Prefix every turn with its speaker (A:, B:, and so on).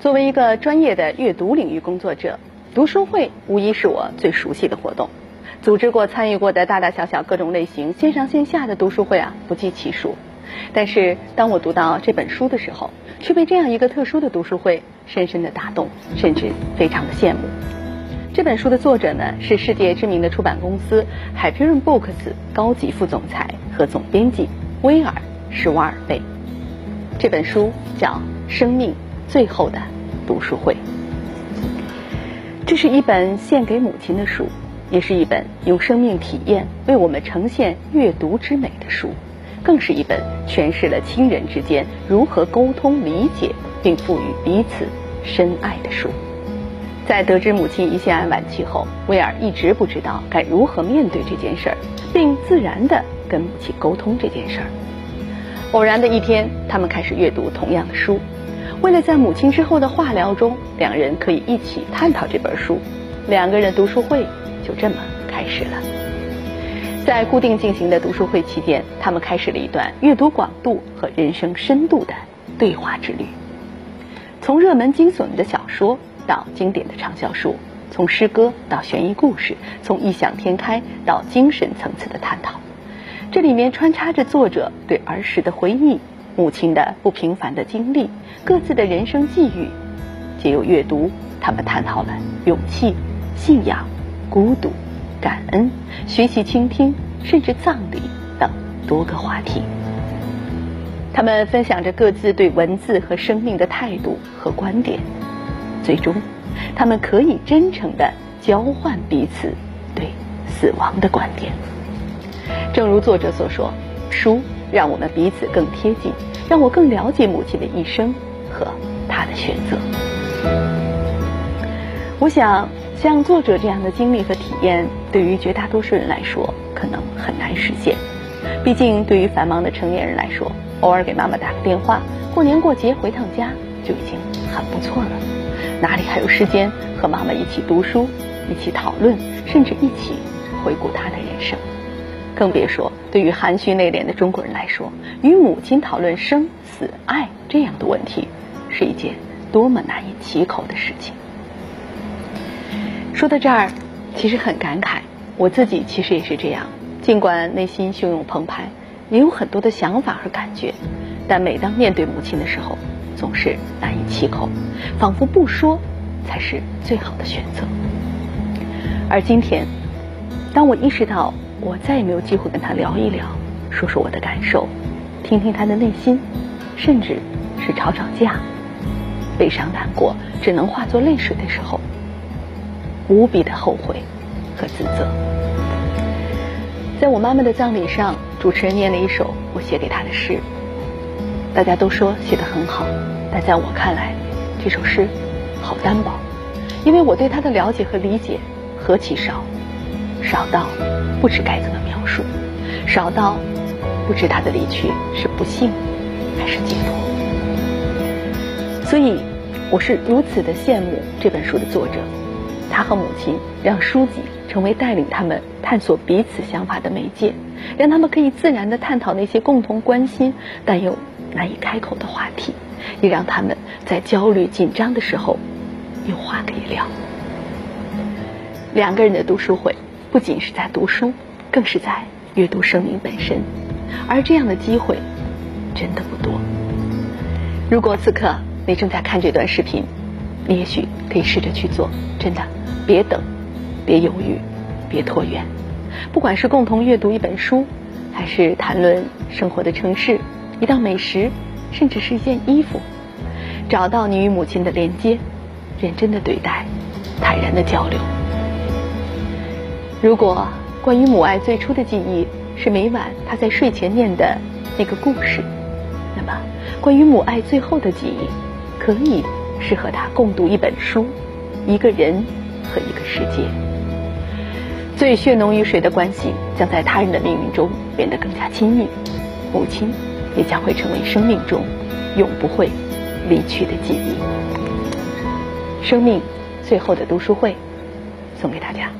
A: 作为一个专业的阅读领域工作者，读书会无疑是我最熟悉的活动。组织过、参与过的大大小小各种类型、线上线下的读书会啊，不计其数。但是，当我读到这本书的时候，却被这样一个特殊的读书会深深的打动，甚至非常的羡慕。这本书的作者呢，是世界知名的出版公司 Hyperion Books 高级副总裁和总编辑威尔施瓦尔贝。这本书叫《生命最后的读书会》。这是一本献给母亲的书，也是一本用生命体验为我们呈现阅读之美的书，更是一本诠释了亲人之间如何沟通、理解并赋予彼此深爱的书。在得知母亲胰腺癌晚期后，威尔一直不知道该如何面对这件事儿，并自然地跟母亲沟通这件事儿。偶然的一天，他们开始阅读同样的书。为了在母亲之后的化疗中，两人可以一起探讨这本书，两个人读书会就这么开始了。在固定进行的读书会期间，他们开始了一段阅读广度和人生深度的对话之旅。从热门惊悚的小说到经典的畅销书，从诗歌到悬疑故事，从异想天开到精神层次的探讨。这里面穿插着作者对儿时的回忆、母亲的不平凡的经历、各自的人生际遇，借由阅读，他们探讨了勇气、信仰、孤独、感恩、学习倾听，甚至葬礼等多个话题。他们分享着各自对文字和生命的态度和观点，最终，他们可以真诚地交换彼此对死亡的观点。正如作者所说，书让我们彼此更贴近，让我更了解母亲的一生和她的选择。我想，像作者这样的经历和体验，对于绝大多数人来说，可能很难实现。毕竟，对于繁忙的成年人来说，偶尔给妈妈打个电话，过年过节回趟家就已经很不错了，哪里还有时间和妈妈一起读书、一起讨论，甚至一起回顾她的人生？更别说，对于含蓄内敛的中国人来说，与母亲讨论生死爱这样的问题，是一件多么难以启口的事情。说到这儿，其实很感慨，我自己其实也是这样。尽管内心汹涌澎湃，也有很多的想法和感觉，但每当面对母亲的时候，总是难以启口，仿佛不说才是最好的选择。而今天，当我意识到。我再也没有机会跟他聊一聊，说说我的感受，听听他的内心，甚至是吵吵架，悲伤难过只能化作泪水的时候，无比的后悔和自责。在我妈妈的葬礼上，主持人念了一首我写给她的诗，大家都说写得很好，但在我看来，这首诗好单薄，因为我对她的了解和理解何其少。少到不知该怎么描述，少到不知他的离去是不幸还是解脱。所以，我是如此的羡慕这本书的作者，他和母亲让书籍成为带领他们探索彼此想法的媒介，让他们可以自然的探讨那些共同关心但又难以开口的话题，也让他们在焦虑紧张的时候有话可以聊。两个人的读书会。不仅是在读书，更是在阅读生命本身，而这样的机会真的不多。如果此刻你正在看这段视频，你也许可以试着去做。真的，别等，别犹豫，别拖延。不管是共同阅读一本书，还是谈论生活的城市、一道美食，甚至是一件衣服，找到你与母亲的连接，认真的对待，坦然的交流。如果关于母爱最初的记忆是每晚他在睡前念的那个故事，那么关于母爱最后的记忆，可以是和他共读一本书、一个人和一个世界。最血浓于水的关系，将在他人的命运中变得更加亲密。母亲也将会成为生命中永不会离去的记忆。生命最后的读书会，送给大家。